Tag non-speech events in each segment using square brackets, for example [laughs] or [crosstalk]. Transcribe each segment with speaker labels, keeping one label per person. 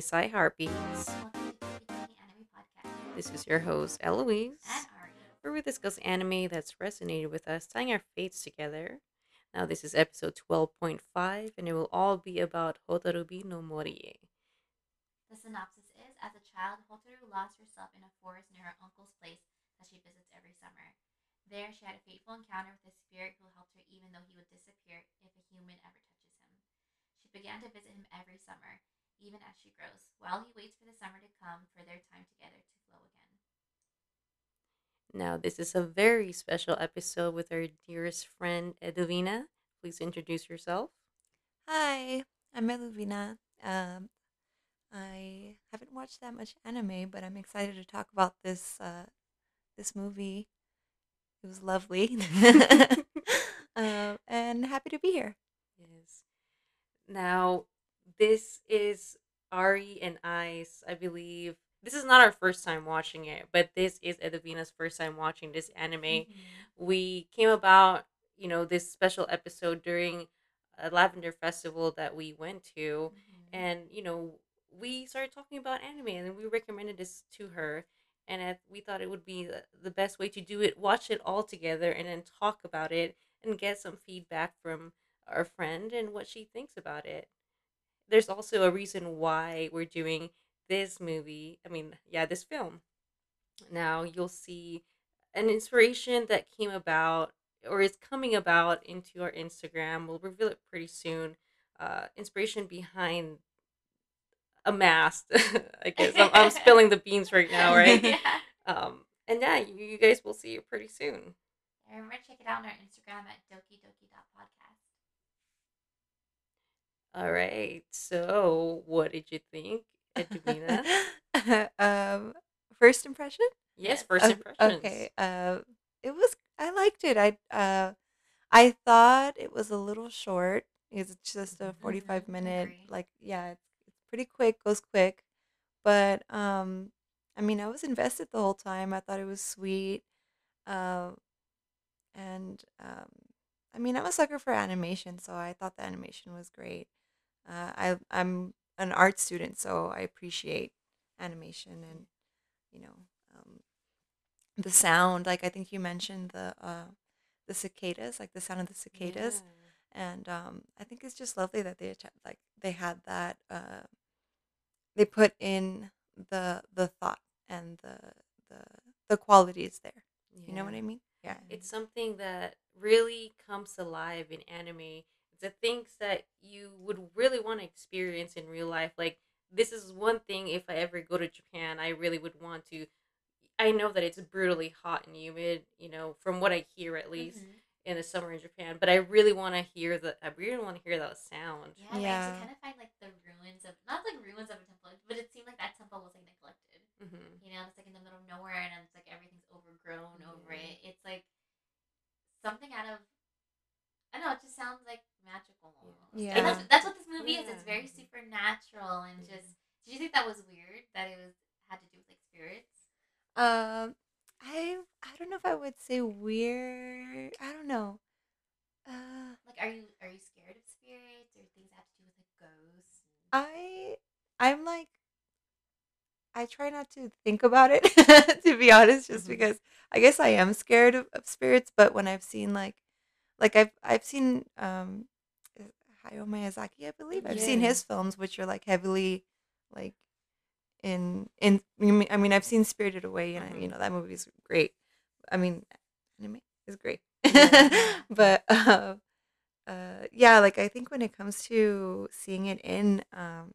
Speaker 1: Sai Heartbeats. This is your host, Eloise, where we discuss anime that's resonated with us, tying our fates together. Now, this is episode 12.5, and it will all be about Hotarubi no Morie.
Speaker 2: The synopsis is As a child, Hotaru lost herself in a forest near her uncle's place that she visits every summer. There, she had a fateful encounter with a spirit who helped her even though he would disappear if a human ever touches him. She began to visit him every summer, even as she grows, while he waits for the summer to come for their time together to flow again.
Speaker 1: Now, this is a very special episode with our dearest friend, Edwina. Please introduce yourself.
Speaker 3: Hi, I'm Edwina. Um, I haven't watched that much anime, but I'm excited to talk about this uh, this movie. It was lovely, [laughs] [laughs] um, and happy to be here.
Speaker 1: Yes. Now, this is Ari and I's, I believe. This is not our first time watching it, but this is Edwina's first time watching this anime.
Speaker 3: Mm-hmm.
Speaker 1: We came about, you know, this special episode during a lavender festival that we went to, and you know, we started talking about anime, and we recommended this to her, and I, we thought it would be the, the best way to do it. Watch it all together, and then talk about it, and get some feedback from our friend and what she thinks about it. There's also a reason why we're doing this movie. I mean, yeah, this film. Now you'll see an inspiration that came about or is coming about into our Instagram. We'll reveal it pretty soon. Uh, inspiration behind a mask. [laughs] I guess I'm, I'm [laughs] spilling the beans right now, right?
Speaker 2: yeah.
Speaker 1: Um, and yeah, you, you guys will see it pretty soon.
Speaker 2: Remember to check it out on our Instagram at doki dokidoki.podcast.
Speaker 1: All right. So, what did you think, Edwina? [laughs]
Speaker 3: um, first impression?
Speaker 1: yes, first
Speaker 3: O-
Speaker 1: impressions.
Speaker 3: Okay. Uh, it was. I liked it. I uh, I thought it was a little short. It's just a
Speaker 1: Mhm.
Speaker 3: forty-five
Speaker 2: Mhm,
Speaker 3: minute.
Speaker 2: agree.
Speaker 3: Like, yeah, it's, it's pretty quick. Goes quick, but um, I mean, I was invested the whole time. I thought it was sweet. Um, and um, I mean, I'm a sucker for animation, so I thought the animation was great. Uh, I I'm an art student, so I appreciate animation and you know um, the sound. Like I think you mentioned the uh, the cicadas, like the sound of the cicadas, and um, I think it's just lovely that they like they had that. Uh, they put in the the thought and the the the qualities there. You know what I mean? Yeah.
Speaker 1: It's something that really comes alive in anime. The things that you would really want to experience in real life. Like this is one thing. If I ever go to Japan, I really would want to. I know that it's brutally hot and humid. You know, from what I hear at least
Speaker 2: Mhm.
Speaker 1: in the summer in Japan. But I really want to hear the. I really want to hear that sound.
Speaker 2: Yeah,
Speaker 3: Yeah.
Speaker 2: yeah. to kind of find like the ruins of not like ruins of a temple, but it seemed like that temple was like neglected.
Speaker 1: hmm
Speaker 2: You know, it's like in the middle of nowhere, and it's like everything's overgrown over it. It's like something out of I don't know. It just sounds like magical. Almost.
Speaker 3: Yeah.
Speaker 2: and that's, that's what this movie is. It's very supernatural and just. Did you think that was weird that it was had to do with like spirits?
Speaker 3: Um, I I don't know if I would say weird. I don't know. Uh,
Speaker 2: Like, are you are you scared of spirits or things that have to do with like ghosts?
Speaker 3: I I'm like I try not to think about it [laughs] to be honest, just
Speaker 1: Mhm.
Speaker 3: because I guess I am scared of, of spirits. But when I've seen like like I've I've seen um Hayao Miyazaki, I believe I've seen his films, which are like heavily like in in I mean I've seen Spirited Away, and I, you
Speaker 1: Mhm.
Speaker 3: know that movie is great. I mean, anime is great,
Speaker 1: Yeah. [laughs]
Speaker 3: but [laughs] uh, uh, yeah, like I think when it comes to seeing it in um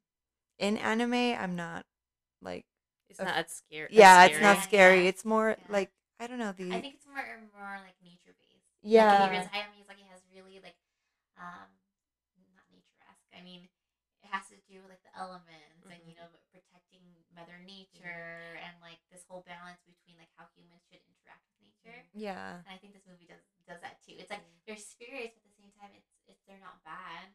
Speaker 3: in anime, I'm not like
Speaker 1: It's
Speaker 3: Of-
Speaker 1: not scary.
Speaker 3: yeah, it's not scary.
Speaker 2: yeah,
Speaker 3: It's more
Speaker 2: yeah.
Speaker 3: like I don't know the
Speaker 2: I think it's more more like nature based.
Speaker 3: Yeah.
Speaker 2: Like, Hayao Miyazaki has really like, um, not nature esque. I mean, it has to do with like the elements and you
Speaker 1: Mhm.
Speaker 2: know protecting Mother Nature and like this whole balance between like how humans should interact with nature.
Speaker 3: yeah
Speaker 2: And I think this movie does does that too. It's like they're spirits, but at the same time, it's it's they're not bad.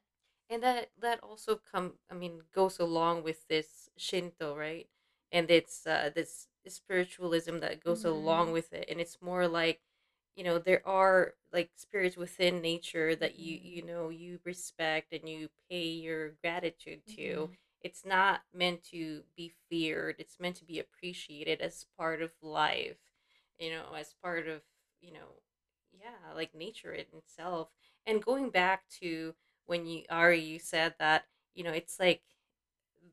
Speaker 1: and that that also come i mean goes along with this shinto right and it's uh this spiritualism that goes along with it and it's more like you know there are like spirits within nature that you
Speaker 2: Mhm.
Speaker 1: you know you respect and you pay your gratitude to
Speaker 2: Mhm.
Speaker 1: it's not meant to be feared. It's meant to be appreciated as part of life, you know, as part of, you know, yeah, like nature in itself. And going back to when you Ari, you said that, you know, it's like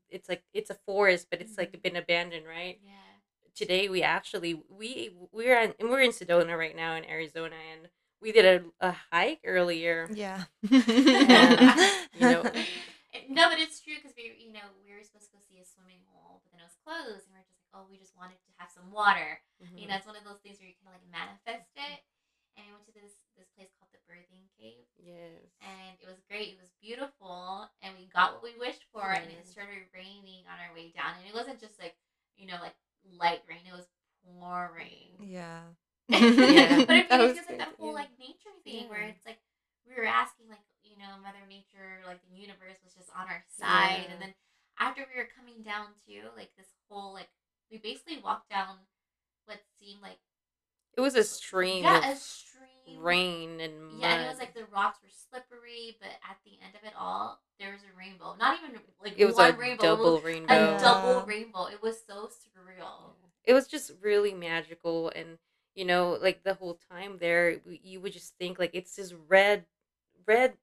Speaker 1: it's like it's a forest, but it's like
Speaker 2: Mhm.
Speaker 1: been abandoned, right?
Speaker 2: Yeah.
Speaker 1: Today we actually we we're in we're in Sedona right now in Arizona and we did a, a hike earlier.
Speaker 3: Yeah. [laughs]
Speaker 1: you know, [laughs]
Speaker 2: no, but it's true because we, you know, we were supposed to go see a swimming hole, but then it was closed, and we are just like, oh, we just wanted to have some water. You know, mm-hmm. it's one of those things where you kind of like manifest it. And we went to this this place called the Birthing Cave,
Speaker 1: Yes.
Speaker 2: and it was great. It was beautiful, and we got what we wished for. And it started raining on our way down, and it wasn't just like, you know, like light rain. It was pouring.
Speaker 3: yeah.
Speaker 1: Yeah. [laughs]
Speaker 2: but it really [laughs]
Speaker 3: was
Speaker 2: feels like that whole
Speaker 1: Yeah.
Speaker 2: like nature thing where it's like we were asking like you know Mother Nature like the universe was just on our side,
Speaker 1: Yeah.
Speaker 2: and then after we were coming down too, like this whole like we basically walked down what seemed like
Speaker 1: It was a stream
Speaker 2: yeah a stream
Speaker 1: rain and mud.
Speaker 2: yeah, and it was like the rocks were slippery, but at the end of it all, there was a rainbow. Not even like
Speaker 1: it was
Speaker 2: one
Speaker 1: a
Speaker 2: rainbow,
Speaker 1: double
Speaker 2: a
Speaker 1: rainbow.
Speaker 2: double rainbow. It was so surreal.
Speaker 1: It was just really magical, and you know, like the whole time there, you would just think like it's this red, red,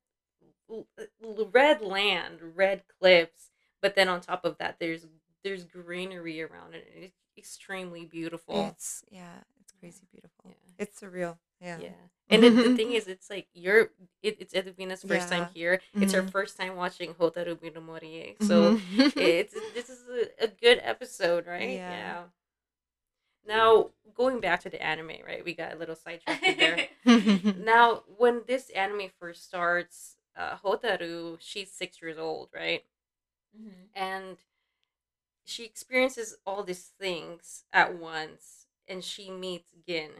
Speaker 1: l- l- red land, red cliffs, but then on top of that, there's there's greenery around it, and it's extremely beautiful.
Speaker 3: It's yeah, it's crazy beautiful.
Speaker 1: Yeah.
Speaker 3: It's surreal. Yeah.
Speaker 1: Yeah. And the, the thing is, it's like you're, it, it's Edwina's first time
Speaker 3: Yeah.
Speaker 1: here. It's her
Speaker 3: Mhm.
Speaker 1: first time watching Hotarubi no Mori. So
Speaker 3: Mhm. [laughs]
Speaker 1: it's this is a, a good episode, right?
Speaker 3: Yeah.
Speaker 1: Now going back to the anime, right? We got a little sidetracked there. [laughs] [laughs] now, when this anime first starts, uh, Hotaru, she's six years old, right?
Speaker 2: Mm-hmm.
Speaker 1: And she experiences all these things at once, and she meets Gin.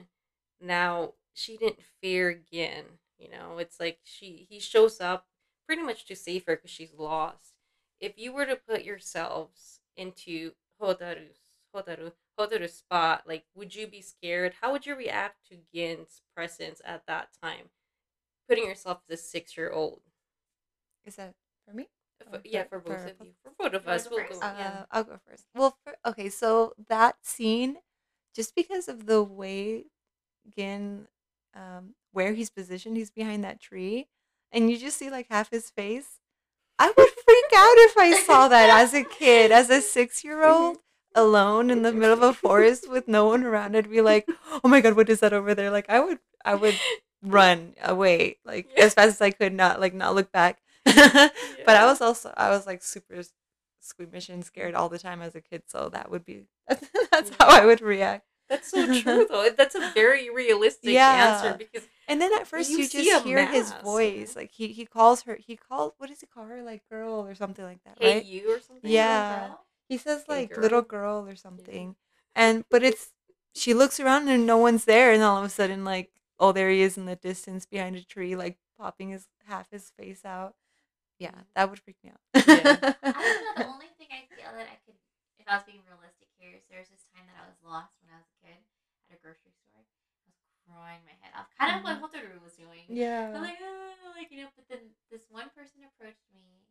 Speaker 1: Now, she didn't fear Gin. You know, it's like she he shows up pretty much to save her because she's lost. If you were to put yourselves into Hotaru's Hotaru Hotaru's spot, like, would you be scared? How would you react to Gin's presence at that time? Putting yourself as a six year old.
Speaker 3: Is that for me? Or
Speaker 1: Yeah,
Speaker 3: for-
Speaker 1: for both
Speaker 3: for
Speaker 1: of you. For both of us. We'll go.
Speaker 3: Uh,
Speaker 1: yeah.
Speaker 3: I'll go first. Well, for, okay, so that scene, just because of the way Gin, um, where he's positioned, he's behind that tree, and you just see like half his face. I would freak out if I saw that as a kid, as a six year old, alone in the middle of a forest with no one around. I'd be like, oh my god, what is that over there? Like I would, I would run away like
Speaker 1: Yeah.
Speaker 3: as fast as I could, not like not look back. [laughs] But I was also I was like super squeamish and scared all the time as a kid, so that would be [laughs] that's how I would react.
Speaker 1: That's so true, [laughs] though. That's a very realistic
Speaker 3: Yeah.
Speaker 1: answer because
Speaker 3: And then at first
Speaker 1: You
Speaker 3: you, just hear his voice, like he he calls her. He called what does he call her? Like girl or something like that,
Speaker 1: hey
Speaker 3: right?
Speaker 1: you or something.
Speaker 3: Yeah. He says
Speaker 1: Hey,
Speaker 3: like
Speaker 1: girl.
Speaker 3: little girl or something, and but it's she looks around and no one's there, and all of a sudden like oh there he is in the distance behind a tree, like popping his half his face out. Yeah, that would freak me out. Yeah. [laughs]
Speaker 2: I don't know. The only thing I feel that I could, if I was being realistic here, is there was this time that I was lost when I was a kid at a grocery store. I was crying my head off, kind of like what Hotaru was doing.
Speaker 3: yeah.
Speaker 2: I'm like, ah, like you know. But then this one person approached me,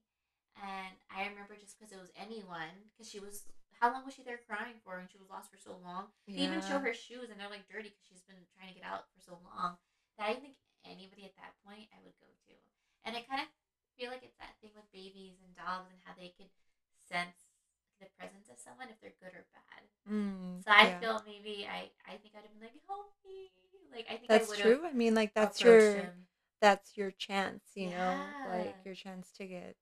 Speaker 2: and I remember just because it was anyone, because she was. How long was she there crying for? And she was lost for so long. They even show her shoes, and they're like dirty because she's been trying to get out for so long. That I think anybody at that point I would go to, and I kind of feel like it's that thing with babies and dogs and how they can sense the presence of someone if they're good or bad.
Speaker 3: Mm,
Speaker 2: So I
Speaker 3: yeah.
Speaker 2: feel maybe I I think I'd have been like help me, like I think
Speaker 3: that's
Speaker 2: I
Speaker 3: true. I mean, like that's
Speaker 2: approached
Speaker 3: your
Speaker 2: him.
Speaker 3: that's your chance, you know, like your chance to get.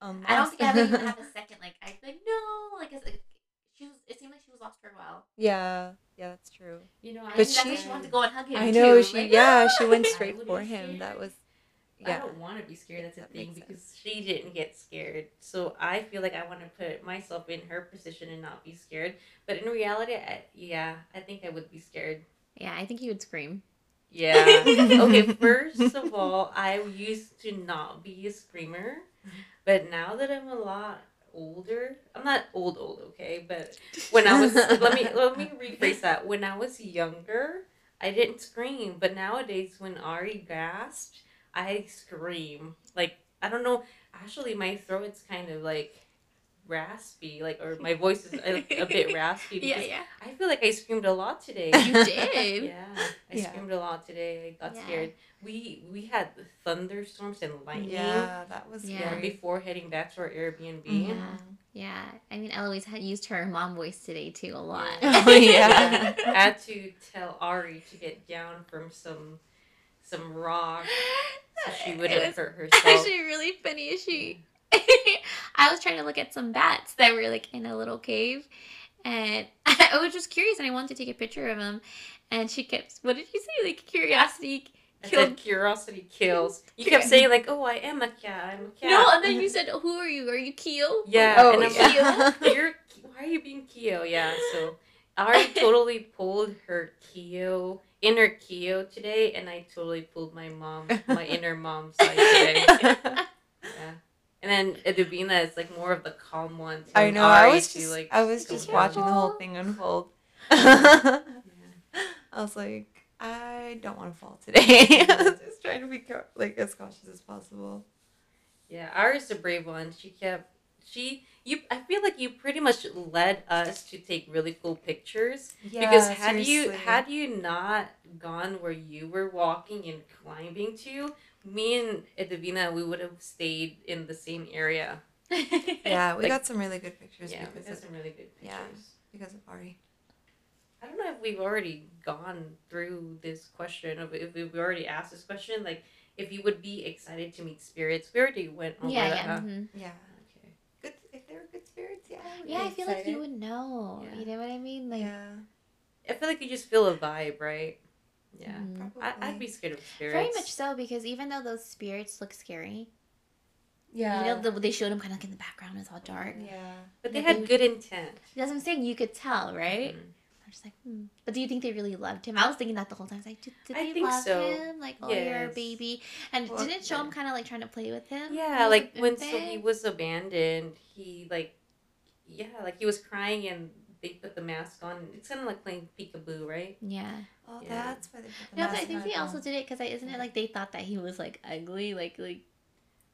Speaker 2: Um, I don't think I would even have a second. Like I'd be like no, like it's like she was. It seemed like she was lost for a while.
Speaker 3: yeah, yeah, that's true.
Speaker 1: You know,
Speaker 2: I
Speaker 3: But
Speaker 2: think
Speaker 3: she-
Speaker 2: she wanted to go and hug him.
Speaker 3: I know
Speaker 2: too.
Speaker 3: she.
Speaker 2: Like,
Speaker 3: yeah, she went [laughs] straight for
Speaker 1: be
Speaker 3: him. That
Speaker 1: scared.
Speaker 3: Was.
Speaker 1: I don't want to be scared. That's the
Speaker 3: That
Speaker 1: thing because
Speaker 3: sense.
Speaker 1: she didn't get scared. So I feel like I want to put myself in her position and not be scared. But in reality, I, yeah, I think I would be scared.
Speaker 4: Yeah, I think you would scream.
Speaker 1: Yeah. [laughs] okay, first of all, I used to not be a screamer, but now that I'm a lot older, I'm not old old, okay? But when I was [laughs] let me let me rephrase that. When I was younger, I didn't scream, but nowadays when Ari gasped, I scream. Like I don't know, actually my throat's kind of like raspy, like or my voice is a, a bit [laughs] raspy.
Speaker 2: yeah,
Speaker 1: Because
Speaker 2: yeah.
Speaker 1: I feel like I screamed a lot today.
Speaker 2: You did.
Speaker 1: Yeah, I
Speaker 3: Yeah.
Speaker 1: screamed a lot today. I got
Speaker 2: Yeah.
Speaker 1: scared. We we had thunderstorms and lightning.
Speaker 3: Yeah, that was
Speaker 2: Yeah.
Speaker 1: yeah,
Speaker 3: scary.
Speaker 1: before heading back to our Airbnb.
Speaker 2: Yeah. Yeah. I mean, Eloise had used her mom voice today too a lot.
Speaker 1: Yeah. [laughs]
Speaker 3: Oh, yeah. [laughs]
Speaker 1: I had to tell Ari to get down from some some rock so she [laughs] wouldn't
Speaker 2: was
Speaker 1: hurt [laughs] herself.
Speaker 2: Actually, really funny. Is she, [laughs] I was trying to look at some bats that were like in a little cave, and I was just curious, and I wanted to take a picture of them. And she kept, what did you say? Like curiosity
Speaker 1: I
Speaker 2: killed.
Speaker 1: said curiosity kills. You kept saying like, "Oh, I am a cat. I'm a cat."
Speaker 2: No, and then you said, "Who are you? Are you Keo?"
Speaker 1: Yeah,
Speaker 3: Oh,
Speaker 1: and I'm
Speaker 3: yeah.
Speaker 1: like, "You're why are you being Keo?" Yeah, so Ari totally pulled her Keo inner Keo today, and I totally pulled my mom, my [laughs] inner mom side today. [laughs] Yeah, and then Edwina is like more of the calm one.
Speaker 3: I know. I was
Speaker 1: to,
Speaker 3: just,
Speaker 1: like,
Speaker 3: I was just
Speaker 1: down.
Speaker 3: watching the whole thing unfold. [laughs]
Speaker 1: Yeah.
Speaker 3: I was like, I don't want to fall today. I was mm-hmm. just trying to be like as cautious as possible.
Speaker 1: Yeah, Ari's the brave one. She kept she you. I feel like you pretty much led us to take really cool pictures. Yeah, because had you had you not gone where you were walking and climbing to, me and Edwina, we would have stayed in the same area. [laughs]
Speaker 3: yeah, we
Speaker 1: like-
Speaker 3: got some really good pictures
Speaker 1: Yeah, we
Speaker 3: because
Speaker 1: had
Speaker 3: of,
Speaker 1: some really good pictures.
Speaker 3: yeah. because of Ari.
Speaker 1: I don't know if we've already gone through this question of if we've already asked this question, like if you would be excited to meet spirits. We already went over
Speaker 2: yeah,
Speaker 1: that.
Speaker 2: yeah.
Speaker 1: huh?
Speaker 2: mhm.
Speaker 3: Yeah,
Speaker 1: Okay.
Speaker 3: good. If they were good spirits, yeah. would
Speaker 2: Yeah,
Speaker 3: be
Speaker 2: I feel like you would know.
Speaker 1: Yeah.
Speaker 2: You know what I mean? Like,
Speaker 3: yeah,
Speaker 1: I feel like you just feel a vibe, right? Yeah.
Speaker 2: mhm.
Speaker 3: probably.
Speaker 1: I, I'd be scared of spirits.
Speaker 2: very much so because even though those spirits look scary,
Speaker 3: yeah,
Speaker 2: you know, the, they showed them kind of like in the background, it's all dark.
Speaker 3: yeah.
Speaker 1: But they
Speaker 2: Yeah,
Speaker 1: had
Speaker 2: they-
Speaker 1: good intent.
Speaker 2: That's what I'm saying. You could tell, right?
Speaker 1: Mhm.
Speaker 2: I'm just like, hmm. But do you think they really loved him? I was thinking that the whole time. I was like, did, did
Speaker 1: I
Speaker 2: they
Speaker 1: think
Speaker 2: love
Speaker 1: so.
Speaker 2: him? Like, oh, you're a baby. And
Speaker 3: Well,
Speaker 2: didn't it show him kind of like trying to play with him?
Speaker 1: Yeah, like when so he was abandoned, he like, yeah, like he was crying and they put the mask on. It's kind of like playing peekaboo, right?
Speaker 2: Yeah.
Speaker 3: Oh,
Speaker 1: Yeah.
Speaker 3: that's why they put the
Speaker 2: No, but I think
Speaker 3: on
Speaker 2: they also did it because isn't it like they thought that he was like ugly, like like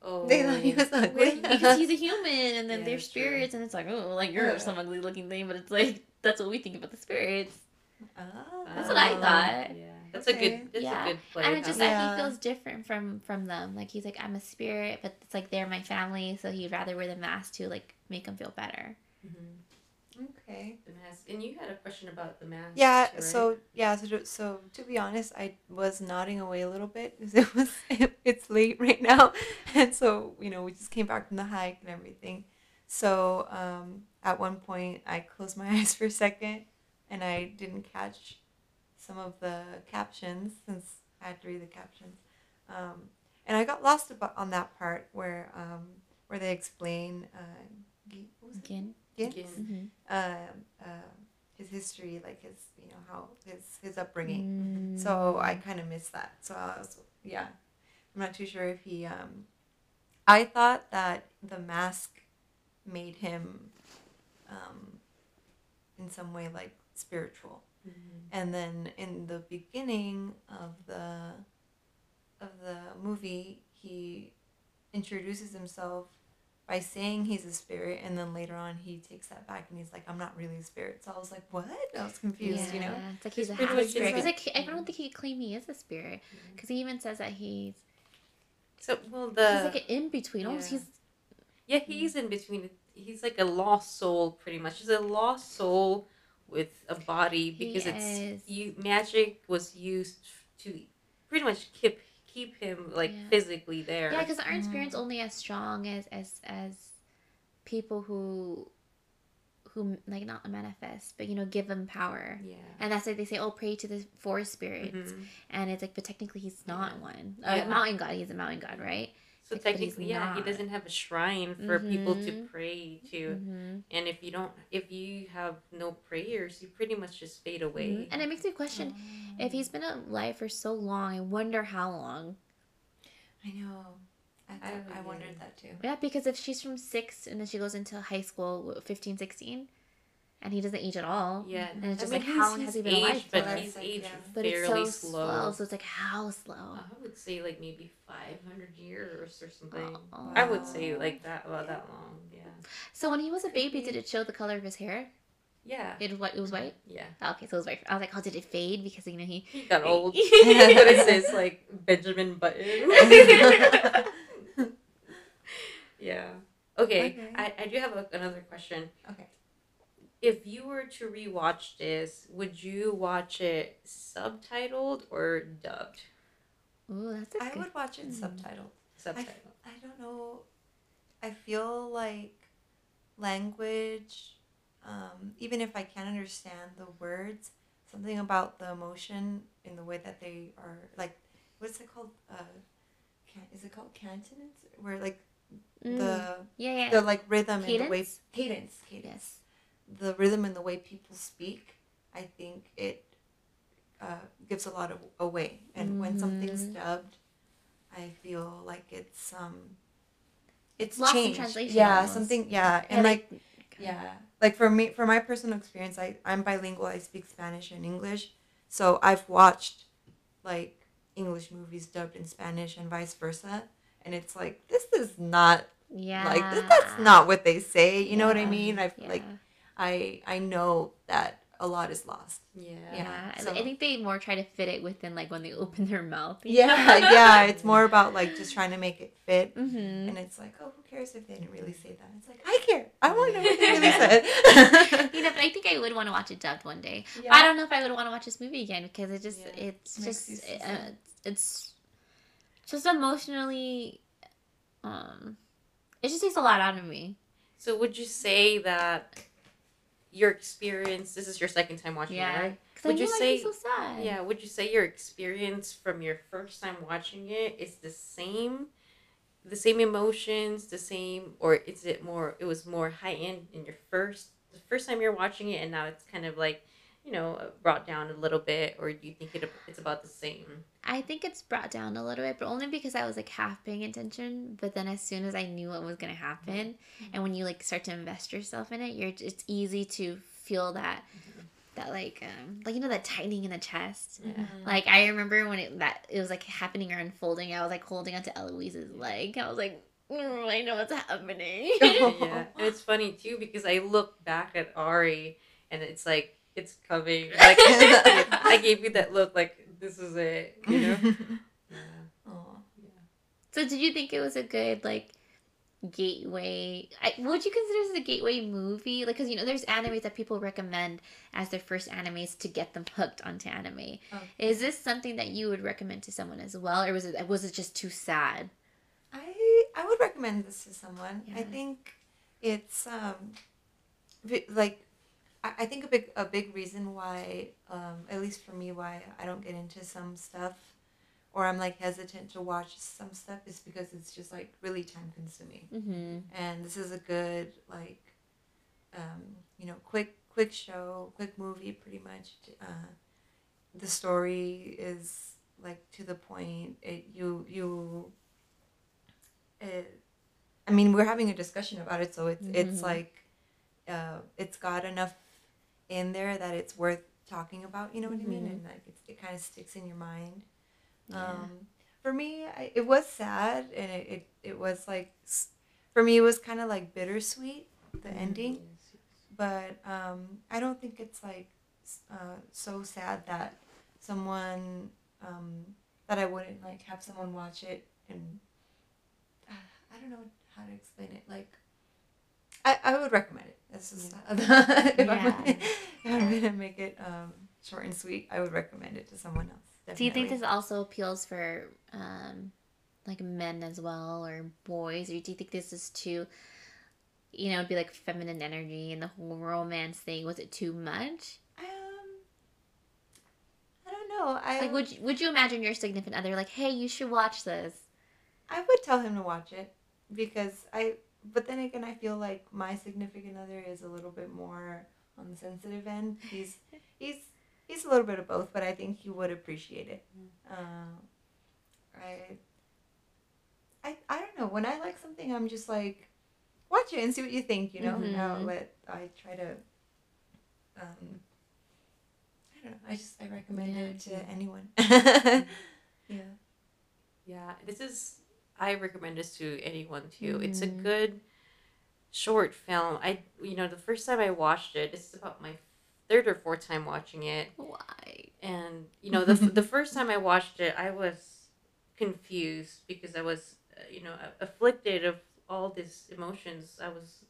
Speaker 1: Oh,
Speaker 3: They thought he was ugly.
Speaker 2: because he's a human, and then [laughs]
Speaker 1: Yeah,
Speaker 2: they're
Speaker 1: that's true.
Speaker 2: spirits, and it's like oh, like you're
Speaker 3: Yeah.
Speaker 2: some ugly looking thing, but it's like that's what we think about the spirits,
Speaker 3: Oh.
Speaker 2: That's what I
Speaker 1: Oh,
Speaker 2: thought.
Speaker 1: Yeah, that's
Speaker 3: Okay.
Speaker 1: a good. That's
Speaker 2: Yeah.
Speaker 1: a good play.
Speaker 2: and it's just
Speaker 1: huh?
Speaker 2: that he feels different from from them. Like he's like I'm a spirit, but it's like they're my family, so he'd rather wear the mask to like make them feel better.
Speaker 1: Mhm.
Speaker 3: Okay.
Speaker 1: The mask, and you had a question about the mask.
Speaker 3: Yeah.
Speaker 1: right?
Speaker 3: So yeah. So to, so to be honest, I was nodding away a little bit because [laughs] it was [laughs] it's late right now, [laughs] and so you know we just came back from the hike and everything. So um, at one point, I closed my eyes for a second, and I didn't catch some of the captions since I had to read the captions, um, and I got lost about on that part where um, where they explain. Uh, Gi- what was it?
Speaker 2: Again.
Speaker 3: Gin?
Speaker 1: Gin.
Speaker 2: Mm-hmm.
Speaker 3: um, um, his history, like his, you know, how his his upbringing. So I kind of missed that. So I was, yeah, I'm not too sure if he. Um, I thought that the mask made him, um, in some way like spiritual,
Speaker 1: Mhm.
Speaker 3: and then in the beginning of the, of the movie, he introduces himself by saying he's a spirit and then later on he takes that back and he's like i'm not really a spirit so i was like what i was confused you know
Speaker 2: it's like he's
Speaker 1: It's
Speaker 2: a
Speaker 1: pretty
Speaker 2: half
Speaker 1: much
Speaker 2: spirit.
Speaker 3: just
Speaker 2: Because
Speaker 3: like-
Speaker 2: like I don't think he claim he is a spirit. Mm-hmm. Because he even says that he's
Speaker 1: So well, the
Speaker 2: he's like an in between. Almost
Speaker 1: yeah.
Speaker 2: he's
Speaker 1: yeah, he's mm. in between. He's like a lost soul, pretty much. He's a lost soul with a body
Speaker 2: He
Speaker 1: because
Speaker 2: is.
Speaker 1: it's you. Magic was used to pretty much keep keep him like
Speaker 2: Yeah.
Speaker 1: physically there.
Speaker 2: yeah. Because aren't
Speaker 3: Mhm.
Speaker 2: spirits only as strong as as as people who who like not manifest, but you know give them power.
Speaker 1: yeah.
Speaker 2: And that's like they say, oh, pray to the forest spirits,
Speaker 1: Mhm.
Speaker 2: and it's like, but technically he's not one.
Speaker 1: Yeah.
Speaker 2: Uh, mountain god, he's a mountain god, right?
Speaker 1: So
Speaker 2: Like,
Speaker 1: technically, yeah, he doesn't have a shrine for people to
Speaker 2: Mhm.
Speaker 1: pray to.
Speaker 2: Mm-hmm.
Speaker 1: And if you don't, if you have no prayers, you pretty much just fade away.
Speaker 2: Mm-hmm. And it makes me question if he's been alive for so long. I wonder how long.
Speaker 3: i know i,
Speaker 1: I
Speaker 3: thought, I,
Speaker 1: would,
Speaker 3: wondered that too
Speaker 2: Yeah, because if she's from six and then she goes into high school, what, 15, 16, and he doesn't age at all.
Speaker 1: Yeah,
Speaker 2: And it's
Speaker 1: I
Speaker 2: just
Speaker 1: mean,
Speaker 2: like, how long
Speaker 1: he's-
Speaker 2: has he
Speaker 1: he's
Speaker 2: been alive
Speaker 1: aged, But
Speaker 2: for?
Speaker 1: he's
Speaker 3: Like,
Speaker 1: aged
Speaker 3: yeah.
Speaker 2: But it's
Speaker 1: fairly
Speaker 2: so
Speaker 1: slow.
Speaker 2: slow. So it's like how slow?
Speaker 1: I would say like maybe 500 years or something.
Speaker 2: Oh.
Speaker 1: I would say like that about that long. Yeah.
Speaker 2: So when he was a baby, did it show the color of his hair?
Speaker 1: Yeah.
Speaker 2: It was white. It was white.
Speaker 1: Yeah.
Speaker 2: Oh, okay, so it was white. I was like, oh, did it fade because you know he?
Speaker 1: He got old. but
Speaker 2: yeah,
Speaker 1: it says like Benjamin Button. [laughs] [laughs] yeah. Okay.
Speaker 3: Okay.
Speaker 1: I, I do have a, another question.
Speaker 3: Okay.
Speaker 1: If you were to rewatch this, would you watch it subtitled or dubbed?
Speaker 2: Ooh, that's a
Speaker 3: I
Speaker 2: good.
Speaker 3: would watch it subtitled.
Speaker 1: Subtitled.
Speaker 3: I don't know. I feel like language, um, even if I can't understand the words, something about the emotion in the way that they are like, what's it called? Uh, can, is it called cantonance? Where like
Speaker 2: Mm.
Speaker 3: the
Speaker 2: yeah, yeah.
Speaker 3: the like rhythm and the way
Speaker 2: Cadence?
Speaker 3: cadence cadence
Speaker 2: yes.
Speaker 3: The rhythm and the way people speak, I think it uh, gives a lot of away. And when something's
Speaker 2: Mhm.
Speaker 3: dubbed, I feel like it's um, it's
Speaker 2: Lost in
Speaker 3: changed.
Speaker 2: translation
Speaker 3: Yeah,
Speaker 2: almost.
Speaker 3: something. Yeah, and like yeah, like for me, for my personal experience, I I'm bilingual. I speak Spanish and English, so I've watched like English movies dubbed in Spanish and vice versa, and it's like this is not
Speaker 2: yeah.
Speaker 3: like th- that's not what they say. You know what I mean? I
Speaker 2: Yeah.
Speaker 3: like I I know that a lot is lost.
Speaker 1: Yeah.
Speaker 2: Yeah,
Speaker 3: Yeah,
Speaker 2: I-
Speaker 3: so-
Speaker 2: I think they more try to fit it within like when they [laughs] open their mouth.
Speaker 3: Yeah, [laughs] yeah. It's [laughs] more about like just trying to make it fit.
Speaker 2: Mm-hmm.
Speaker 3: And it's like, oh, who cares if they didn't really say that? It's like, I care. I want to know what they really said.
Speaker 2: you know, but I think I would want to watch it dubbed one day.
Speaker 3: Yeah.
Speaker 2: I don't know if I would want to watch this movie again because it just
Speaker 1: Yeah.
Speaker 2: it's
Speaker 3: Makes
Speaker 2: just
Speaker 3: you so
Speaker 2: uh, it's just emotionally um it just takes a lot out of me.
Speaker 1: So would you say that your experience? This is your second time watching
Speaker 2: Yeah.
Speaker 1: it, right? Would you say-
Speaker 2: so sad?
Speaker 1: Yeah. Would you say your experience from your first time watching it is the same? The same emotions, the same, or is it more? It was more high end in your first, the first time you're watching it, and now it's kind of like, you know, brought down a little bit, or do you think it it's about the same?
Speaker 2: I think it's brought down a little bit, but only because I was like half paying attention. But then as soon as I knew what was gonna happen, and when you like start to invest yourself in it, you're it's easy to feel that that like um like you know that tightening in the chest.
Speaker 1: Yeah.
Speaker 2: Like I remember when it that it was like happening or unfolding, I was like holding onto Eloise's leg. I was like, "Mm, I know what's happening. [laughs]
Speaker 1: yeah, [laughs] and it's funny too because I look back at Ari and it's like it's coming. Like [laughs] I gave you that look, like this is it. You know. [laughs] Yeah.
Speaker 3: Aw.
Speaker 2: so did you think it was a good like gateway? I, would you consider this a gateway movie? Like, cause you know, there's animes that people recommend as their first animes to get them hooked onto anime.
Speaker 3: Oh.
Speaker 2: Is this something that you would recommend to someone as well, or was it was it just too sad?
Speaker 3: I I would recommend this to someone. I think it's um like I, I think a big a big reason why um at least for me why I don't get into some stuff or I'm like hesitant to watch some stuff is because it's just like really time consuming.
Speaker 2: Mm-hmm.
Speaker 3: And this is a good like um you know quick quick show, quick movie pretty much. Uh the story is like to the point. It you you it, I mean, we're having a discussion about it, so it's it's
Speaker 2: Mhm.
Speaker 3: like, uh, it's got enough in there that it's worth talking about. You know what I mean?
Speaker 2: Mhm.
Speaker 3: And like, it kind of sticks in your mind.
Speaker 2: Yeah.
Speaker 3: Um, for me, I, it was sad, and it, it it was like, for me, it was kind of like bittersweet the ending but um, I don't think it's like uh, so sad that someone um, that I wouldn't like have someone watch it and uh, [sighs] I don't know how to explain it. Like I, I would recommend it. This is [laughs] if, I'm,
Speaker 2: Yeah. [laughs]
Speaker 3: if I'm gonna make it um, short and sweet. I would recommend it to someone else.
Speaker 2: Do you think this also appeals for um, like men as well or boys, or do you think this is too, you know, it'd be like feminine energy and the whole romance thing? Was it too much?
Speaker 3: Um, I don't know. I
Speaker 2: Like, would you, would you imagine your significant other like, hey, you should watch this?
Speaker 3: I would tell him to watch it because I. But then again, I feel like my significant other is a little bit more on the sensitive end. He's he's he's a little bit of both, but I think he would appreciate it. Uh, I I I don't know. When I like something, I'm just like, watch it and see what you think. You know,
Speaker 2: Mhm.
Speaker 3: let I try to um, I don't know. I just I recommend
Speaker 2: Yeah.
Speaker 3: it to anyone. [laughs] yeah.
Speaker 1: Yeah, this is. I recommend this to anyone too. It's a
Speaker 2: Mhm.
Speaker 1: good short film. I you know the first time I watched it, this is about my third or fourth time watching it,
Speaker 2: Why?
Speaker 1: and you know the the first time I watched it, I was confused because I was uh, you know afflicted of all these emotions I was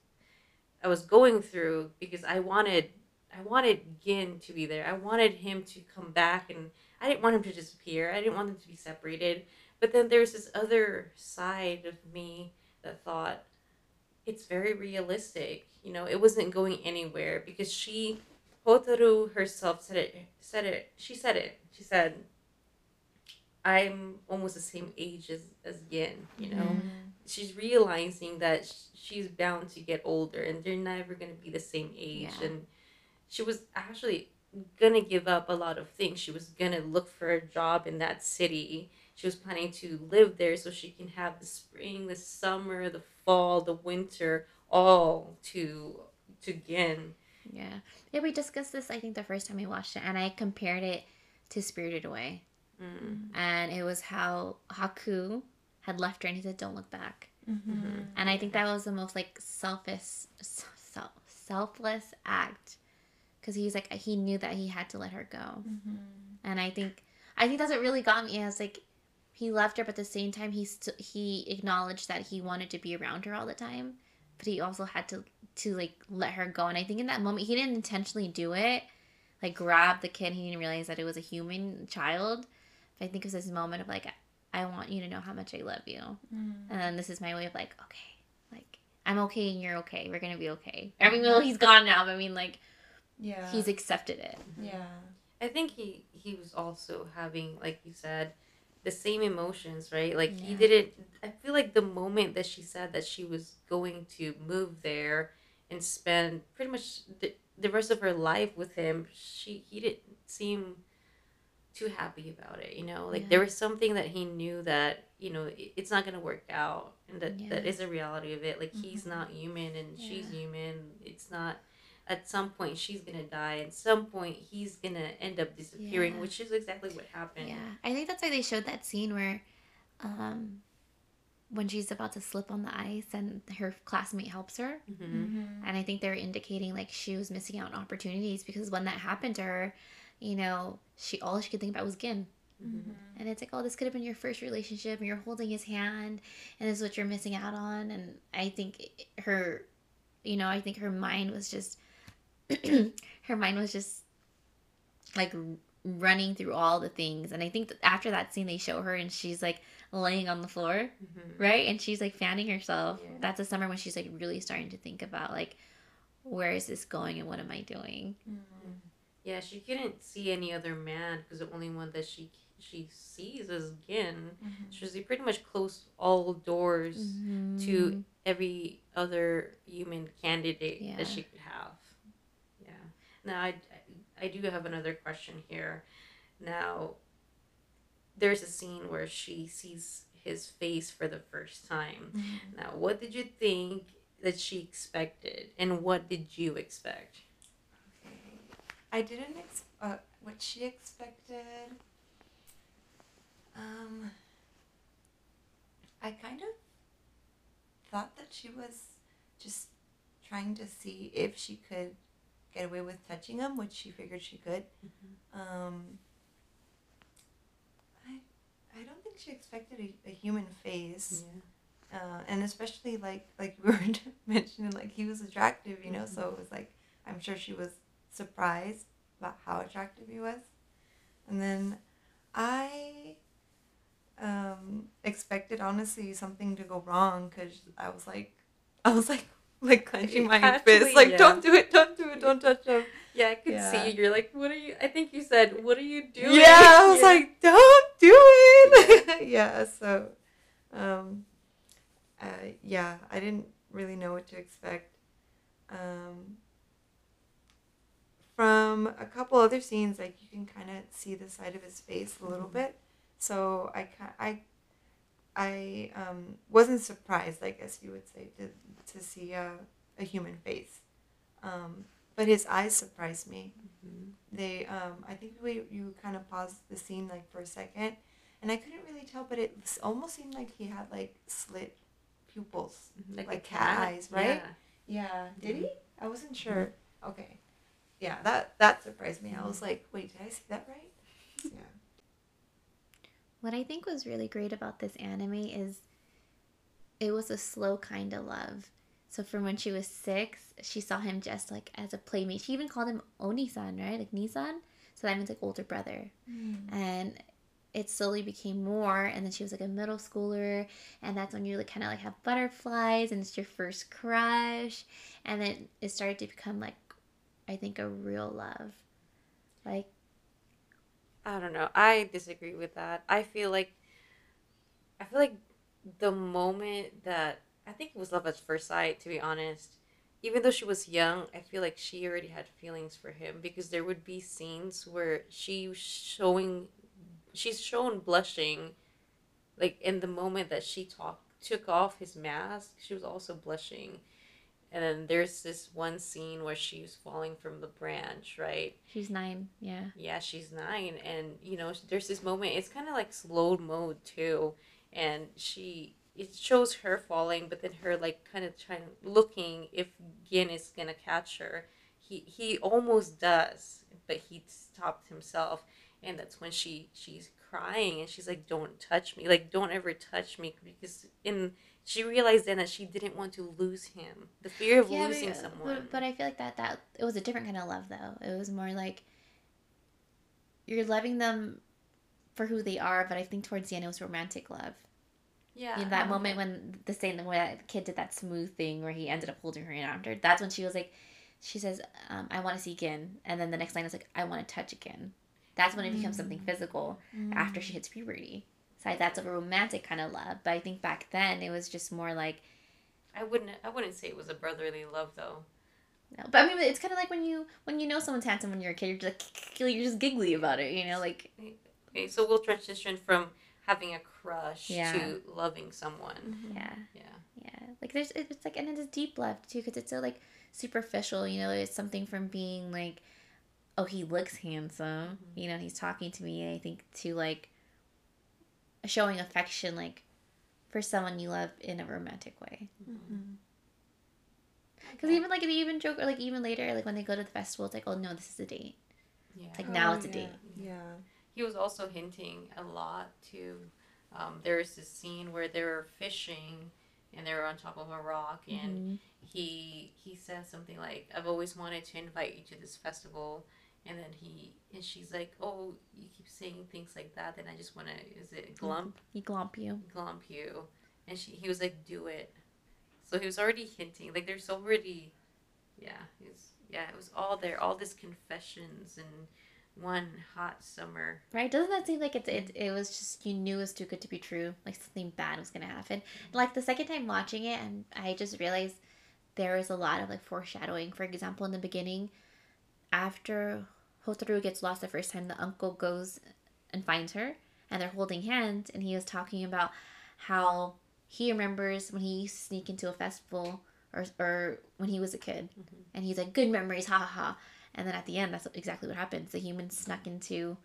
Speaker 1: I was going through because I wanted I wanted Gin to be there. I wanted him to come back and I didn't want him to disappear. I didn't want them to be separated. But then there's this other side of me that thought it's very realistic. You know, it wasn't going anywhere because she Hotaru herself said it said it she said it. She said I'm almost the same age as, as Gin, you know
Speaker 2: Mhm.
Speaker 1: she's realizing that she's bound to get older and they're never going to be the same age
Speaker 2: Yeah.
Speaker 1: and she was actually going to give up a lot of things she was going to look for a job in that city she was planning to live there so she can have the spring the summer the fall the winter all to to Gin.
Speaker 2: Yeah. Yeah, we discussed this, I think, the first time we watched it, and I compared it to Spirited Away.
Speaker 1: Mm.
Speaker 2: And it was how Haku had left her and he said, Don't look back.
Speaker 3: Mm-hmm.
Speaker 2: And I think that was the most like selfish, self, selfless act. Because he's like, he knew that he had to let her go.
Speaker 3: Mm-hmm.
Speaker 2: And I think, I think that's what really got me. Is like, he loved her, but at the same time, he st- he acknowledged that he wanted to be around her all the time, but he also had to to like let her go. And I think in that moment, he didn't intentionally do it, like grab the kid. He didn't realize that it was a human child. But I think it was this moment of like, I want you to know how much I love you, mm. and then this is my way of like, okay, like I'm okay and you're okay. We're gonna be okay. I mean, well, he's gone now. But I mean, like
Speaker 3: Yeah.
Speaker 2: he's accepted it.
Speaker 3: yeah.
Speaker 1: I think he he was also having like you said the same emotions, right? Like he didn't I feel like the moment that she said that she was going to move there and spend pretty much the, the rest of her life with him, she he didn't seem too happy about it, you know? Like
Speaker 2: Yeah.
Speaker 1: there was something that he knew that, you know, it, it's not going to work out and that that
Speaker 2: Yeah.
Speaker 1: is a reality of it. Like he's
Speaker 3: Mhm.
Speaker 1: not human and she's human. It's not at some point she's gonna die at some point he's gonna end up disappearing
Speaker 2: Yeah.
Speaker 1: which is exactly what happened
Speaker 2: Yeah, I think that's why they showed that scene where, um, when she's about to slip on the ice and her classmate helps her,
Speaker 1: Mhm.
Speaker 3: Mm-hmm.
Speaker 2: and I think they're indicating like she was missing out on opportunities because when that happened to her, you know, she all she could think about was Gin,
Speaker 1: Mhm.
Speaker 2: and it's like, oh, this could have been your first relationship, and you're holding his hand, and this is what you're missing out on, and I think her, you know, I think her mind was just, [clears throat] her mind was just like running through all the things and i think that after that scene they show her and she's like laying on the floor
Speaker 1: Mhm.
Speaker 2: right and she's like fanning herself
Speaker 1: Yeah.
Speaker 2: that's a summer when she's like really starting to think about like where is this going and what am i doing
Speaker 1: yeah she couldn't see any other man because the only one that she she sees is Gin. so she pretty much closed all doors
Speaker 2: Mm-hmm.
Speaker 1: to every other human candidate
Speaker 2: Yeah.
Speaker 1: that she could have. Now I, I do have another question here. Now there's a scene where she sees his face for the first time.
Speaker 3: Mm-hmm.
Speaker 1: Now, what did you think that she expected, and what did you expect?
Speaker 3: Okay. I didn't ex- uh, what she expected. Um, I kind of thought that she was just trying to see if she could get away with touching him, which she figured she could. Um, I, I don't think she expected a, a human face, uh, and especially like like we [laughs] were mentioning, like he was attractive, you know. So it was like I'm sure she was surprised about how attractive he was, and then I um, expected honestly something to go wrong because I was like [laughs] I was like like clenching my
Speaker 1: Actually,
Speaker 3: fist, like
Speaker 1: yeah.
Speaker 3: don't do it, don't do it, don't touch him.
Speaker 1: Yeah, I could
Speaker 3: Yeah.
Speaker 1: see you. You're like, what are you? I think you said, what are you doing?
Speaker 3: Yeah, I was [laughs]
Speaker 1: Yeah.
Speaker 3: like, don't do it. [laughs] yeah, so, um, uh, yeah, I didn't really know what to expect. Um, from a couple other scenes, like you can kind of see the side of his face a little
Speaker 1: Mhm.
Speaker 3: bit. So I I I um, wasn't surprised, I guess you would say, to to see a, a human face. Um, but his eyes surprised me.
Speaker 1: Mhm.
Speaker 3: They, um, I think we you kind of paused the scene like for a second, and I couldn't really tell, but it almost seemed like he had like slit pupils,
Speaker 1: Like,
Speaker 3: Like
Speaker 1: a
Speaker 3: cat eyes, right?
Speaker 1: Yeah.
Speaker 3: Yeah, did he? I wasn't sure. Okay. Yeah, that that surprised me. I was like, wait, did I see that right? Yeah.
Speaker 2: What I think was really great about this anime is it was a slow kind of love. So from when she was six, she saw him just like as a playmate. She even called him Oni-san, right? Like Nisan. So that means like older brother. Hmm. And it slowly became more and then she was like a middle schooler and that's when you like kind of like have butterflies and it's your first crush and then it started to become like i think a real love like
Speaker 1: I don't know. I disagree with that. I feel like I feel like the moment that I think it was love at first sight, to be honest. Even though she was young, I feel like she already had feelings for him because there would be scenes where she showing she's shown blushing like in the moment that she talk took off his mask, she was also blushing. And then there's this one scene where she's falling from the branch, right?
Speaker 2: she's nine yeah
Speaker 1: yeah she's nine and you know there's this moment it's kind of like slow mode too and she it shows her falling but then her like kind of trying looking if gin is gonna catch her he he almost does but he stopped himself and that's when she she's crying and she's like don't touch me like don't ever touch me because in she realized then that she didn't want to lose him the fear of
Speaker 2: yeah,
Speaker 1: losing
Speaker 2: but,
Speaker 1: someone.
Speaker 2: but, i feel like that that it was a different kind of love though. It was more like you're loving them for who they are but i think towards the end it was romantic love.
Speaker 1: Yeah
Speaker 2: in that
Speaker 1: okay.
Speaker 2: moment when the same where that kid did that smooth thing where he ended up holding her hand after that's when she was like she says um, i want to see again and then the next line is like i want to touch again that's when it becomes mm. something physical after she mm. hits puberty so that's a romantic kind of love but i think back then it was just more like
Speaker 1: I wouldn't. I wouldn't say it was a brotherly love though.
Speaker 2: no. but i mean it's kind of like when you when you know someone's handsome when you're a kid you're just like [laughs] you're just giggly about it you know like
Speaker 1: Okay, so we'll transition from having a crush
Speaker 2: Yeah.
Speaker 1: to loving someone. Mm-hmm.
Speaker 2: yeah
Speaker 1: Yeah.
Speaker 2: Yeah, like there's it's like and it's deep love too because it's so like superficial. You know, it's something from being like, oh, he looks handsome.
Speaker 1: Mhm.
Speaker 2: You know, he's talking to me. I think to like showing affection, like for someone you love in a romantic way. Because even like they even joke or like even later, like when they go to the festival, it's like, oh no, this is a date.
Speaker 1: Yeah.
Speaker 2: Like now
Speaker 3: Oh,
Speaker 2: it's a
Speaker 3: yeah.
Speaker 2: date.
Speaker 3: Yeah.
Speaker 1: He was also hinting a lot to. Um, there was this scene where they were fishing, and they were on top of a rock, and
Speaker 2: Mhm.
Speaker 1: he he says something like, "I've always wanted to invite you to this festival," and then he and she's like, "Oh, you keep saying things like that, then I just want to. Is it glump?
Speaker 2: He glomp you.
Speaker 1: glump you and she he was like do it so he was already hinting like there's already yeah it was yeah it was all there all this confessions and one hot summer
Speaker 2: Right? Doesn't that seem like it, it, it was just, you knew it was too good to be true? Like something bad was going to happen. Mm-hmm. Like the second time watching it, and I just realized there was a lot of like foreshadowing. For example, in the beginning, after Hotaru gets lost the first time, the uncle goes and finds her, and they're holding hands, and he was talking about how he remembers when he used to sneak into a festival or, or when he was a kid.
Speaker 1: Mhm.
Speaker 2: And he's like, good memories, ha ha ha. And then at the end, that's exactly what happens. The human snuck into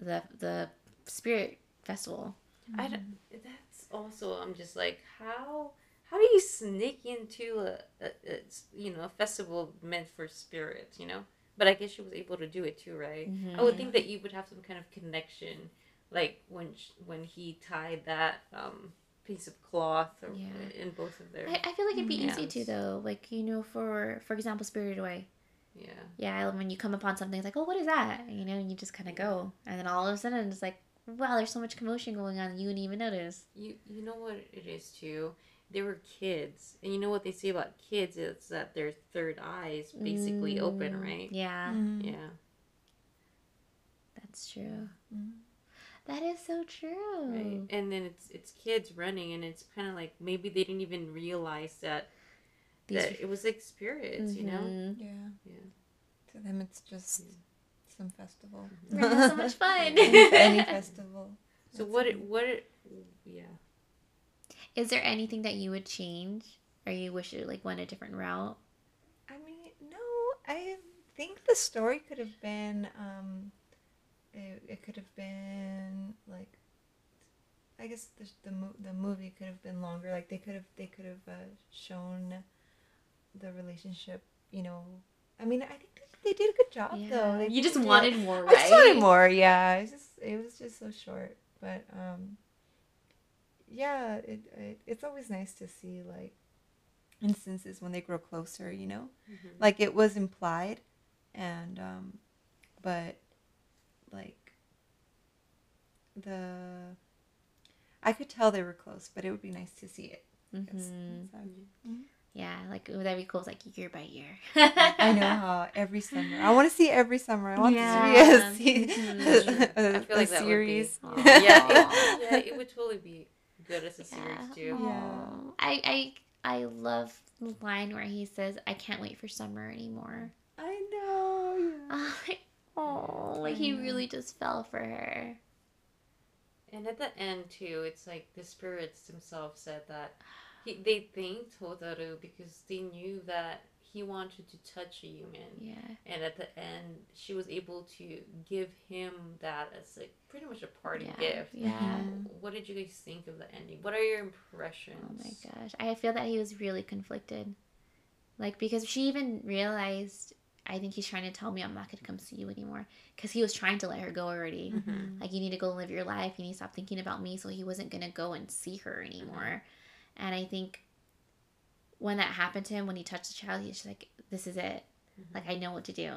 Speaker 2: the the spirit festival.
Speaker 1: i don't that's also i'm just like how how do you sneak into a, a, a you know a festival meant for spirits you know but i guess she was able to do it too right
Speaker 2: Mhm.
Speaker 1: I would think that you would have some kind of connection, like when sh- when he tied that um, piece of cloth or,
Speaker 2: Yeah.
Speaker 1: in both of their
Speaker 2: I, I feel like it'd be
Speaker 1: Yeah.
Speaker 2: easy to though. Like you know, for for example, Spirited Away.
Speaker 1: yeah.
Speaker 2: Yeah, when you come upon something, it's like, oh, what is that? You know, and you just kind of go, and then all of a sudden, it's like, wow, there's so much commotion going on, you wouldn't even notice.
Speaker 1: You you know what it is too. They were kids, and you know what they say about kids is that their third eye is basically open,
Speaker 2: Mm,
Speaker 1: right?
Speaker 2: Yeah,
Speaker 3: Mm.
Speaker 1: Yeah.
Speaker 2: that's true.
Speaker 3: Mm.
Speaker 2: That is so true.
Speaker 1: Right. And then it's it's kids running, and it's kind of like maybe they didn't even realize that
Speaker 2: These
Speaker 1: that it was like spirits, you know.
Speaker 2: Mhm.
Speaker 3: Yeah.
Speaker 1: Yeah.
Speaker 3: To them, it's just some festival.
Speaker 2: We're so much [laughs] fun.
Speaker 3: Any [laughs] festival.
Speaker 1: So
Speaker 3: That's
Speaker 1: what
Speaker 3: it.
Speaker 1: it what it yeah.
Speaker 2: Is there anything that you would change, or you wish it like went a different route?
Speaker 3: I mean, no, I think the story could have been um it, it could have been like I guess the the, mo- the movie could have been longer like they could have they could have uh, shown the relationship you know. I mean I think they, they did a good job though. They
Speaker 2: You just wanted more, right?
Speaker 3: I just wanted more yeah. It's just it was just so short. But um yeah it, it it's always nice to see like instances when they grow closer you know like it was implied and um but like the i could tell they were close but it would be nice to see it Yes.
Speaker 2: Mhm.
Speaker 3: So,
Speaker 2: Yeah, like ooh, that'd be cool. It's like year by year.
Speaker 3: i know [laughs] how every summer i want to see every summer i want
Speaker 2: Yeah.
Speaker 3: to be a, [laughs]
Speaker 2: Mhm. [laughs]
Speaker 3: a,
Speaker 1: I feel like
Speaker 3: a
Speaker 1: that
Speaker 3: series
Speaker 1: would be yeah, yeah, it would totally be good as a series too.
Speaker 3: Yeah.
Speaker 2: I I I love the line where he says, "I can't wait for summer anymore."
Speaker 3: i know yeah. [laughs]
Speaker 2: oh, like he really just fell for her.
Speaker 1: And at the end too, it's like the spirits themselves said that he, they thanked Hotaru because they knew that he wanted to touch a human.
Speaker 2: Yeah.
Speaker 1: And at the end, she was able to give him that as like pretty much a party
Speaker 2: Yeah.
Speaker 1: gift.
Speaker 2: Yeah.
Speaker 3: Mhm.
Speaker 1: What did you guys think of the ending? What are your impressions?
Speaker 2: Oh my gosh. I feel that he was really conflicted. Like, because she even realized, I think he's trying to tell me I'm not going to come see you anymore. Because he was trying to let her go already.
Speaker 1: Mhm.
Speaker 2: Like, you need to go live your life. You need to stop thinking about me. So he wasn't going to go and see her anymore. And I think when that happened to him, when he touched the child, he's like, this is it.
Speaker 1: Mhm.
Speaker 2: Like, I know what to do.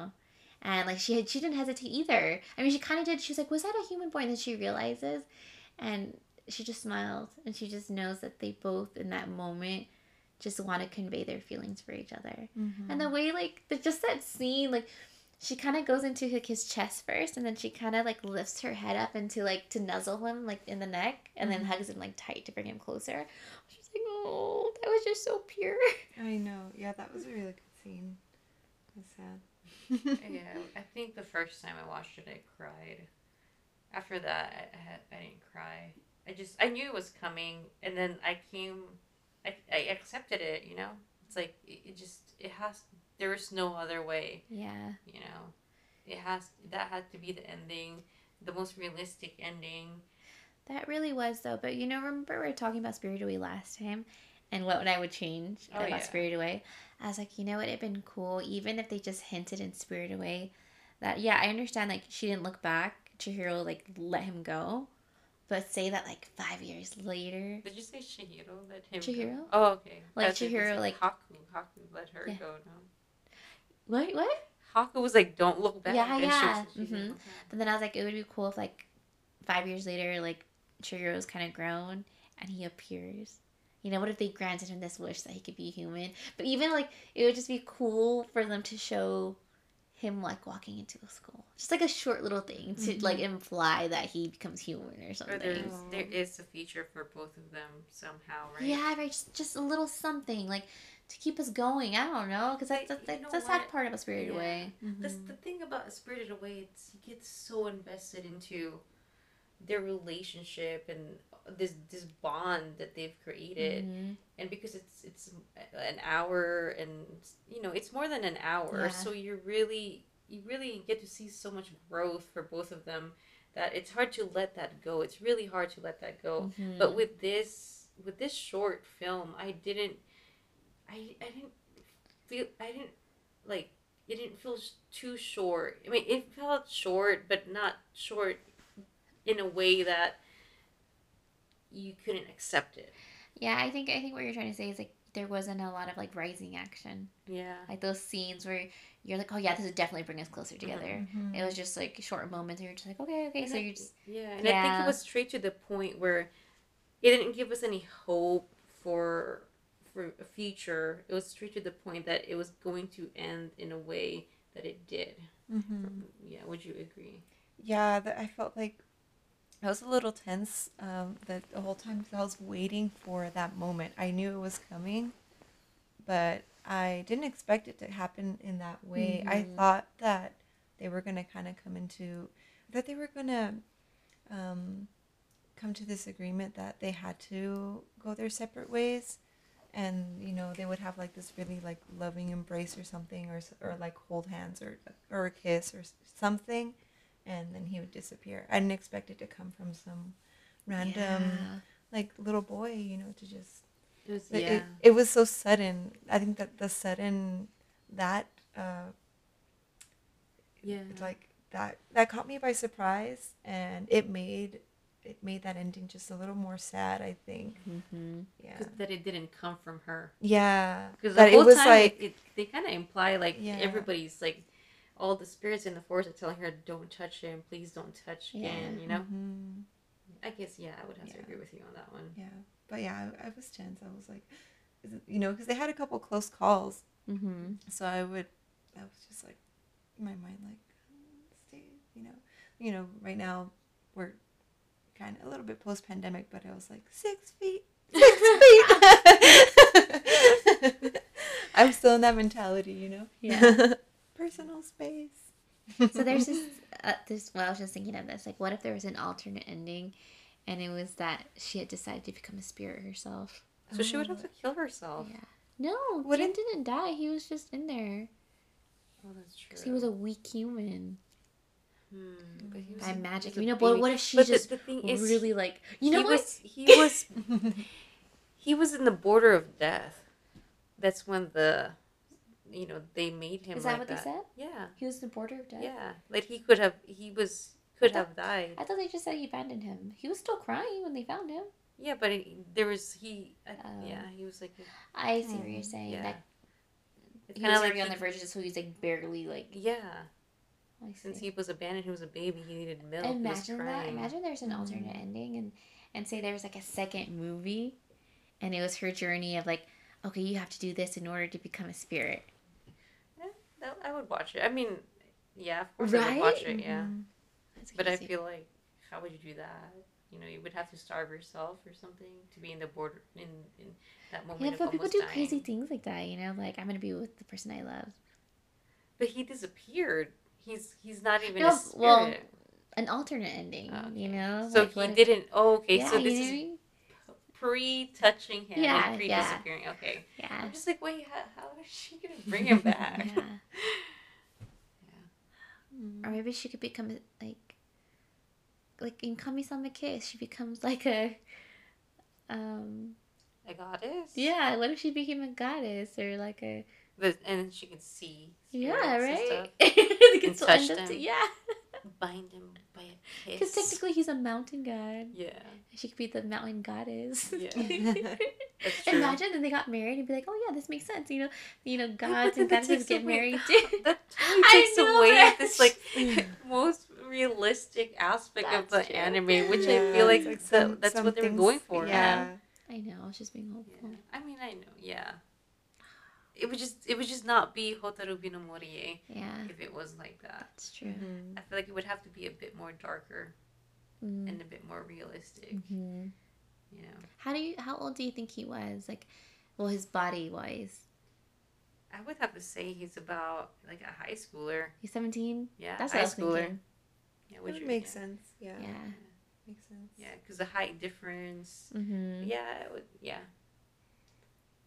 Speaker 2: And like, she had, she didn't hesitate either. I mean, she kind of did. She was like, was that a human boy? And then she realizes. And she just smiled. And she just knows that they both, in that moment, just want to convey their feelings for each other.
Speaker 3: Mhm.
Speaker 2: And the way, like, the, just that scene, like, she kind of goes into like, his chest first, and then she kind of like lifts her head up into like to nuzzle him like in the neck, and then
Speaker 3: Mhm.
Speaker 2: hugs him like tight to bring him closer. She's like, oh, that was just so pure. [laughs]
Speaker 3: i know yeah that was a really good scene it was sad [laughs]
Speaker 1: yeah, I think the first time I watched it, I cried. After that, I, I, had, I didn't cry. I just I knew it was coming, and then I came, I, I accepted it. You know, it's like it, it just it has. There is no other way.
Speaker 2: Yeah.
Speaker 1: You know, it has that had to be the ending, the most realistic ending.
Speaker 2: That really was though. But you know, remember we were talking about Spirit Away last time, and what I would change
Speaker 1: Oh,
Speaker 2: about
Speaker 1: yeah.
Speaker 2: Spirit Away. I was like, you know what, it'd been cool even if they just hinted in Spirit Away that yeah, I understand like she didn't look back. Chihiro like let him go, but say that like five years later.
Speaker 1: Did you say Shihiro let him?
Speaker 2: Chihiro?
Speaker 1: Go? Oh, okay.
Speaker 2: Like Chihiro, like-
Speaker 1: Haku. Haku let her
Speaker 2: Yeah.
Speaker 1: go. No.
Speaker 2: What? What?
Speaker 1: Haku was like, "Don't look back."
Speaker 2: Yeah,
Speaker 1: she was-
Speaker 2: yeah.
Speaker 1: she didn't
Speaker 2: Mhm. But then I was like, it would be cool if like five years later, like Chihiro's kind of grown and he appears. You know, what if they granted him this wish that he could be human? But even like it would just be cool for them to show him like walking into a school, just like a short little thing to
Speaker 3: Mhm.
Speaker 2: like imply that he becomes human or
Speaker 1: Or
Speaker 2: something.
Speaker 1: there's there is a feature for both of them somehow, right?
Speaker 2: Yeah, right. Just, just a little something like to keep us going. I don't know, because that's,
Speaker 1: Like,
Speaker 2: that's,
Speaker 1: you
Speaker 2: that's
Speaker 1: know
Speaker 2: the sad
Speaker 1: what?
Speaker 2: part about Spirited
Speaker 1: Yeah.
Speaker 2: Away.
Speaker 1: That's
Speaker 3: Mhm.
Speaker 1: the thing about Spirited Away. It's you get so invested into their relationship and this this bond that they've created,
Speaker 2: Mhm.
Speaker 1: and because it's it's an hour and you know it's more than an hour,
Speaker 2: Yeah.
Speaker 1: so you really you really get to see so much growth for both of them that it's hard to let that go. It's really hard to let that go.
Speaker 2: Mhm.
Speaker 1: But with this with this short film, I didn't I I didn't feel I didn't like it didn't feel too short. I mean, it felt short, but not short in a way that you couldn't accept it.
Speaker 2: Yeah, I think I think what you're trying to say is like there wasn't a lot of like rising action,
Speaker 1: Yeah.
Speaker 2: like those scenes where you're like, oh yeah, this would definitely bring us closer together.
Speaker 3: Mhm.
Speaker 2: It was just like short moments where you're just like, okay, okay,
Speaker 1: And
Speaker 2: so
Speaker 1: I-
Speaker 2: you're just
Speaker 1: Yeah, and I think it was straight to the point where it didn't give us any hope for for a future. It was straight to the point that it was going to end in a way that it did.
Speaker 3: Mhm.
Speaker 1: Yeah, would you agree?
Speaker 3: Yeah, that I felt like I was a little tense um, that the whole time because I was waiting for that moment. I knew it was coming, but I didn't expect it to happen in that way. I
Speaker 2: Mhm.
Speaker 3: thought that they were gonna kind of come into that they were gonna um, come to this agreement that they had to go their separate ways. and you know they would have like this really like loving embrace or something, or or like hold hands or or a kiss or something, and then he would disappear. I didn't expect it to come from some random
Speaker 2: Yeah.
Speaker 3: like little boy, you know, to just
Speaker 1: It was, yeah.
Speaker 3: it, it was so sudden. I think that the sudden that uh
Speaker 1: yeah.
Speaker 3: like that that caught me by surprise and it made it made that ending just a little more sad, I think.
Speaker 2: Mm-hmm.
Speaker 3: Yeah.
Speaker 1: that it didn't come from her.
Speaker 3: Yeah.
Speaker 1: Because
Speaker 3: That
Speaker 1: the whole
Speaker 3: it was
Speaker 1: time,
Speaker 3: like
Speaker 1: it, it, they kind of imply like
Speaker 3: Yeah.
Speaker 1: everybody's like, all the spirits in the forest are telling her, "Don't touch him, please don't touch
Speaker 2: Yeah.
Speaker 1: again." You know.
Speaker 3: mhm,
Speaker 1: I guess yeah, I would have to agree with you on that one.
Speaker 3: yeah. But yeah, I, I was tense. I was like you know, because they had a couple close calls.
Speaker 2: Mm-hmm.
Speaker 3: So I would I was just like my mind like "Mm, stay, you know. You know, right now we're kind of a little bit post pandemic, but I was like six feet, six [laughs] feet. [laughs] I'm still in that mentality, you know.
Speaker 2: Yeah.
Speaker 3: Personal space.
Speaker 2: So there's this, uh, this. Well, I was just thinking of this. Like, what if there was an alternate ending, and it was that she had decided to become a spirit herself?
Speaker 1: So she would have to kill herself.
Speaker 2: Yeah. No, Jin
Speaker 3: Wouldn't-
Speaker 2: didn't die. He was just in there
Speaker 1: Oh, that's true.
Speaker 2: because he was a weak human
Speaker 1: Hmm, but he was
Speaker 2: by
Speaker 1: a- he
Speaker 2: magic.
Speaker 1: was
Speaker 2: You know, but what if she
Speaker 1: But the-
Speaker 2: just
Speaker 1: the, thing is,
Speaker 2: really like? You know
Speaker 1: he
Speaker 2: what?
Speaker 1: was he was [laughs] he was in the border of death. That's when the, you know, they made him.
Speaker 2: Is that
Speaker 1: like
Speaker 2: what
Speaker 1: that.
Speaker 2: they said?
Speaker 1: Yeah,
Speaker 2: He was the border of death.
Speaker 1: yeah. Like he could have. He was could
Speaker 2: I
Speaker 1: have died.
Speaker 2: I thought they just said he abandoned him. He was still crying when they found him.
Speaker 1: Yeah, but it, there was he. Uh,
Speaker 2: Oh.
Speaker 1: yeah, he was like.
Speaker 2: I see what you're saying.
Speaker 1: Yeah.
Speaker 2: That
Speaker 1: It's
Speaker 2: he
Speaker 1: kind of like
Speaker 2: already on the
Speaker 1: he-
Speaker 2: verge, so he's like barely like.
Speaker 1: Yeah,
Speaker 2: I
Speaker 1: since he was abandoned, he was a baby. He needed milk. he
Speaker 2: Imagine that. Imagine there's an alternate ending, and and say there's like a second movie, and it was her journey of like, okay, you have to do this in order to become a spirit.
Speaker 1: I would watch it. I mean, yeah, of course I would watch it. Yeah,
Speaker 3: Mhm.
Speaker 1: But I feel like, how would you do that? You know, you would have to starve yourself or something to be in the border in in that moment
Speaker 2: yeah, but people do
Speaker 1: dying.
Speaker 2: crazy things like that. You know, like I'm gonna be with the person I love.
Speaker 1: But he disappeared. He's he's not even
Speaker 2: No, well, An alternate ending.
Speaker 1: Okay.
Speaker 2: You know,
Speaker 1: so
Speaker 2: like,
Speaker 1: he didn't. Oh, okay.
Speaker 2: Yeah,
Speaker 1: so this
Speaker 2: know what I
Speaker 1: is
Speaker 2: mean?
Speaker 1: pre-touching him
Speaker 2: Yeah,
Speaker 1: and pre
Speaker 2: yeah.
Speaker 1: disappearing. Okay.
Speaker 2: Yeah.
Speaker 1: I'm just like, wait, how, how is she gonna bring him [laughs] back?
Speaker 2: Yeah.
Speaker 3: Mhm.
Speaker 2: Or maybe she could become like, like in Kami-sama Kiss, she becomes like a, um,
Speaker 1: A goddess.
Speaker 2: yeah. What if she became a goddess or like a,
Speaker 1: But, and she can see.
Speaker 2: yeah, [laughs]
Speaker 1: and
Speaker 2: right?
Speaker 1: And
Speaker 2: still
Speaker 1: touch
Speaker 2: up to- yeah,
Speaker 1: Bind him by a kiss.
Speaker 2: because technically he's a mountain god.
Speaker 1: Yeah.
Speaker 2: She could be the mountain goddess.
Speaker 1: Yeah. [laughs] That's true.
Speaker 2: Imagine that they got married and be like, oh yeah, this makes sense. You know, you know, gods and goddesses get
Speaker 1: away-
Speaker 2: married too. [laughs]
Speaker 1: that totally
Speaker 2: I
Speaker 1: takes
Speaker 2: know,
Speaker 1: away
Speaker 2: right?
Speaker 1: this like [laughs] most realistic aspect of the
Speaker 2: true.
Speaker 1: anime, which I feel like,
Speaker 3: it's
Speaker 1: the-
Speaker 3: some-
Speaker 1: that's
Speaker 3: some
Speaker 1: what they were
Speaker 3: things-
Speaker 1: going for.
Speaker 3: Yeah.
Speaker 2: I know. I was just being
Speaker 1: Yeah.
Speaker 2: hopeful.
Speaker 1: I mean, I know. Yeah. It would just it would just not be Hotaru Bino Morie
Speaker 2: Yeah,
Speaker 1: if it was like that.
Speaker 2: that's true.
Speaker 3: Mhm.
Speaker 1: I feel like it would have to be a bit more darker
Speaker 2: Mm.
Speaker 1: and a bit more realistic.
Speaker 2: Mhm.
Speaker 1: You know,
Speaker 2: How do you? How old do you think he was? Like, well, his body wise,
Speaker 1: I would have to say he's about like a high schooler.
Speaker 2: he's seventeen.
Speaker 1: Yeah,
Speaker 2: That's
Speaker 1: high
Speaker 2: what I was
Speaker 1: schooler.
Speaker 2: thinking.
Speaker 1: Yeah,
Speaker 3: That
Speaker 1: would
Speaker 3: would make
Speaker 1: yeah.
Speaker 3: sense. Yeah.
Speaker 2: Yeah.
Speaker 3: Makes sense.
Speaker 1: Yeah, because the height difference.
Speaker 2: Mm-hmm.
Speaker 1: Yeah, it would. Yeah.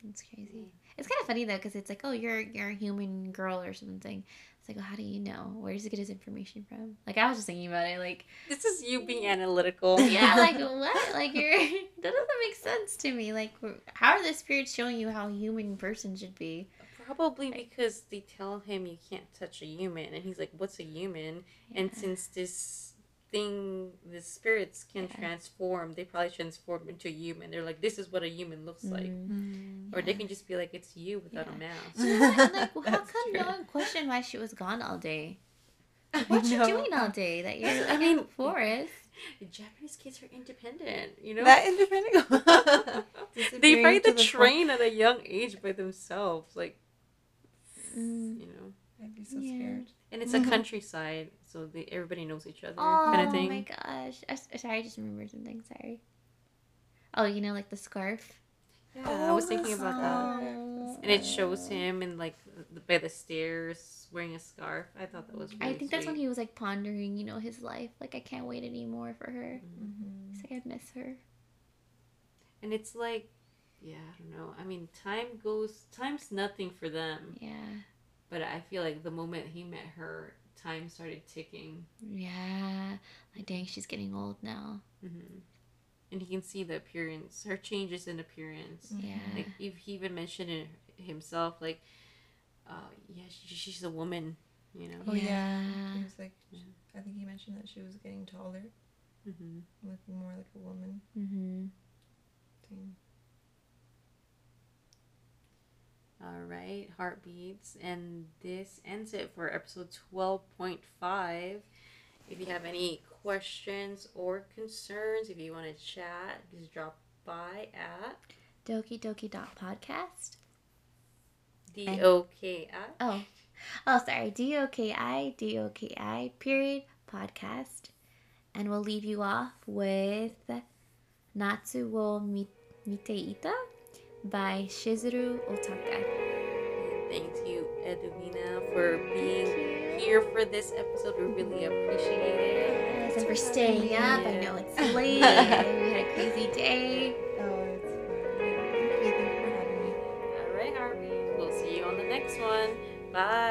Speaker 2: It's crazy. It's kind of funny though, because it's like, oh, you're you're a human girl or something. It's like, well, how do you know? Where does he get his information from? Like, I was just thinking about it, like,
Speaker 1: This is you being analytical. [laughs]
Speaker 2: yeah, like [laughs] what? Like, you're [laughs] that doesn't make sense to me. Like, how are the spirits showing you how a human person should be?
Speaker 1: Probably because they tell him you can't touch a human, and he's like, "What's a human?" And since this thing, the spirits can
Speaker 2: Yeah.
Speaker 1: transform, they probably transform into a human. They're like, "This is what a human looks like,"
Speaker 2: Mm.
Speaker 3: Mm.
Speaker 1: or they can just be like, "It's you without
Speaker 2: Yeah.
Speaker 1: a mask."
Speaker 2: You know what? Like, [laughs] well, how
Speaker 3: That's
Speaker 2: come no one questioned why she was gone all day?
Speaker 3: I [laughs]
Speaker 2: What you doing all day? That you're [laughs]
Speaker 1: I
Speaker 2: I
Speaker 1: mean-
Speaker 2: mean, forest.
Speaker 1: Japanese kids are independent, you know.
Speaker 3: That independent.
Speaker 1: they ride the
Speaker 3: the
Speaker 1: train at a young age by themselves, like
Speaker 2: Mm.
Speaker 1: you know.
Speaker 3: I'd be so
Speaker 2: Yeah.
Speaker 3: scared.
Speaker 1: And it's a countryside, so they, everybody knows each other,
Speaker 2: Oh
Speaker 1: kind of thing.
Speaker 2: my gosh! I, sorry, I just remembered something. Sorry. Oh, you know, like the scarf.
Speaker 1: Yeah, I was thinking about that.
Speaker 2: Oh.
Speaker 1: and it shows him and like the, by the stairs wearing a scarf. I thought that was. Really
Speaker 2: I think that's when he was like pondering, you know, his life. Like, I can't wait anymore for her.
Speaker 3: Mm-hmm.
Speaker 2: He's like, I miss her.
Speaker 1: And it's like, yeah, I don't know. I mean, time goes. Time's nothing for them.
Speaker 2: Yeah.
Speaker 1: But I feel like the moment he met her, time started ticking.
Speaker 2: Yeah. Like, dang, she's getting old now.
Speaker 1: hmm And he can see the appearance, her changes in appearance.
Speaker 2: Yeah.
Speaker 1: Like if he even mentioned it himself, like, uh, yeah, she, she's a woman, you know.
Speaker 3: Oh yeah.
Speaker 2: Yeah.
Speaker 3: He was like,
Speaker 1: Yeah.
Speaker 3: I think he mentioned that she was getting taller,
Speaker 1: hmm
Speaker 3: looking more like a woman.
Speaker 2: Mm-hmm.
Speaker 3: Dang.
Speaker 1: All right, heartbeats, and this ends it for episode twelve point five. If you have any questions or concerns, if you want to chat, just drop by at
Speaker 2: Doki Doki dot podcast.
Speaker 1: D O K I.
Speaker 2: Oh, oh, sorry. D O K I D O K I period podcast, and we'll leave you off with Natsu wo Mi- Miteita by Shizuru Otaka.
Speaker 1: Thank you, Edwina, for being here for this episode. We really appreciate it.
Speaker 2: Yes, and for staying up. I know it's [laughs] late. Oh, we had a crazy day.
Speaker 3: Oh, it's fine. Thank you. For having me.
Speaker 1: All right, Harvey. We'll see you on the next one. Bye.